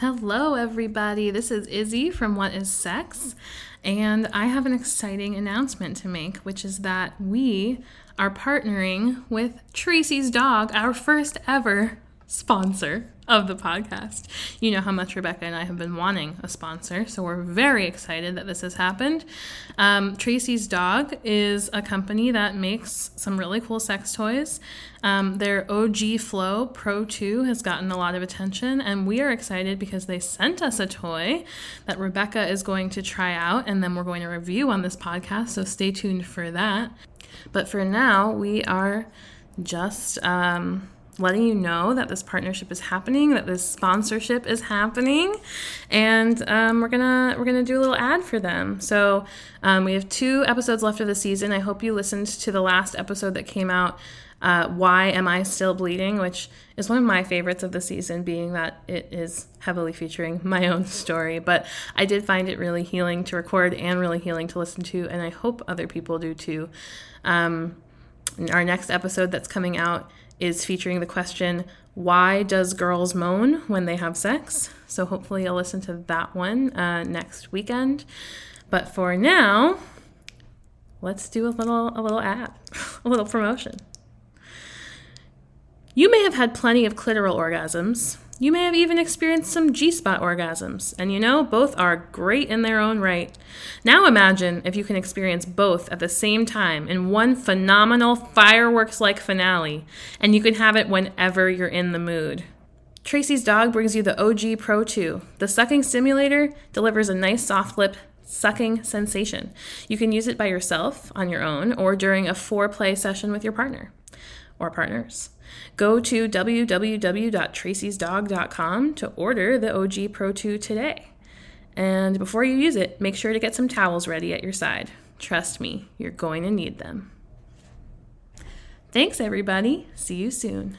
Hello, everybody. This is Izzy from What is Sex, and I have an exciting announcement to make, which is that we are partnering with Tracy's Dog, our first ever sponsor of the podcast. You know how much Rebecca and I have been wanting a sponsor, so we're very excited that this has happened. Um, Tracy's Dog is a company that makes some really cool sex toys. Um, their OG Flow Pro 2 has gotten a lot of attention, and we are excited because they sent us a toy that Rebecca is going to try out, and then we're going to review on this podcast, so stay tuned for that. But for now, we are just. Um, letting you know that this partnership is happening, that this sponsorship is happening, and um, we're gonna we're gonna do a little ad for them. So um, we have two episodes left of the season. I hope you listened to the last episode that came out. Uh, Why am I still bleeding? Which is one of my favorites of the season, being that it is heavily featuring my own story. But I did find it really healing to record and really healing to listen to, and I hope other people do too. Um, our next episode that's coming out is featuring the question, Why does girls moan when they have sex? So hopefully you'll listen to that one uh, next weekend. But for now, let's do a little a little ad, a little promotion. You may have had plenty of clitoral orgasms. You may have even experienced some G spot orgasms, and you know, both are great in their own right. Now imagine if you can experience both at the same time in one phenomenal fireworks like finale, and you can have it whenever you're in the mood. Tracy's dog brings you the OG Pro 2. The sucking simulator delivers a nice soft lip sucking sensation. You can use it by yourself, on your own, or during a foreplay session with your partner or partners. Go to www.tracysdog.com to order the OG Pro 2 today. And before you use it, make sure to get some towels ready at your side. Trust me, you're going to need them. Thanks, everybody. See you soon.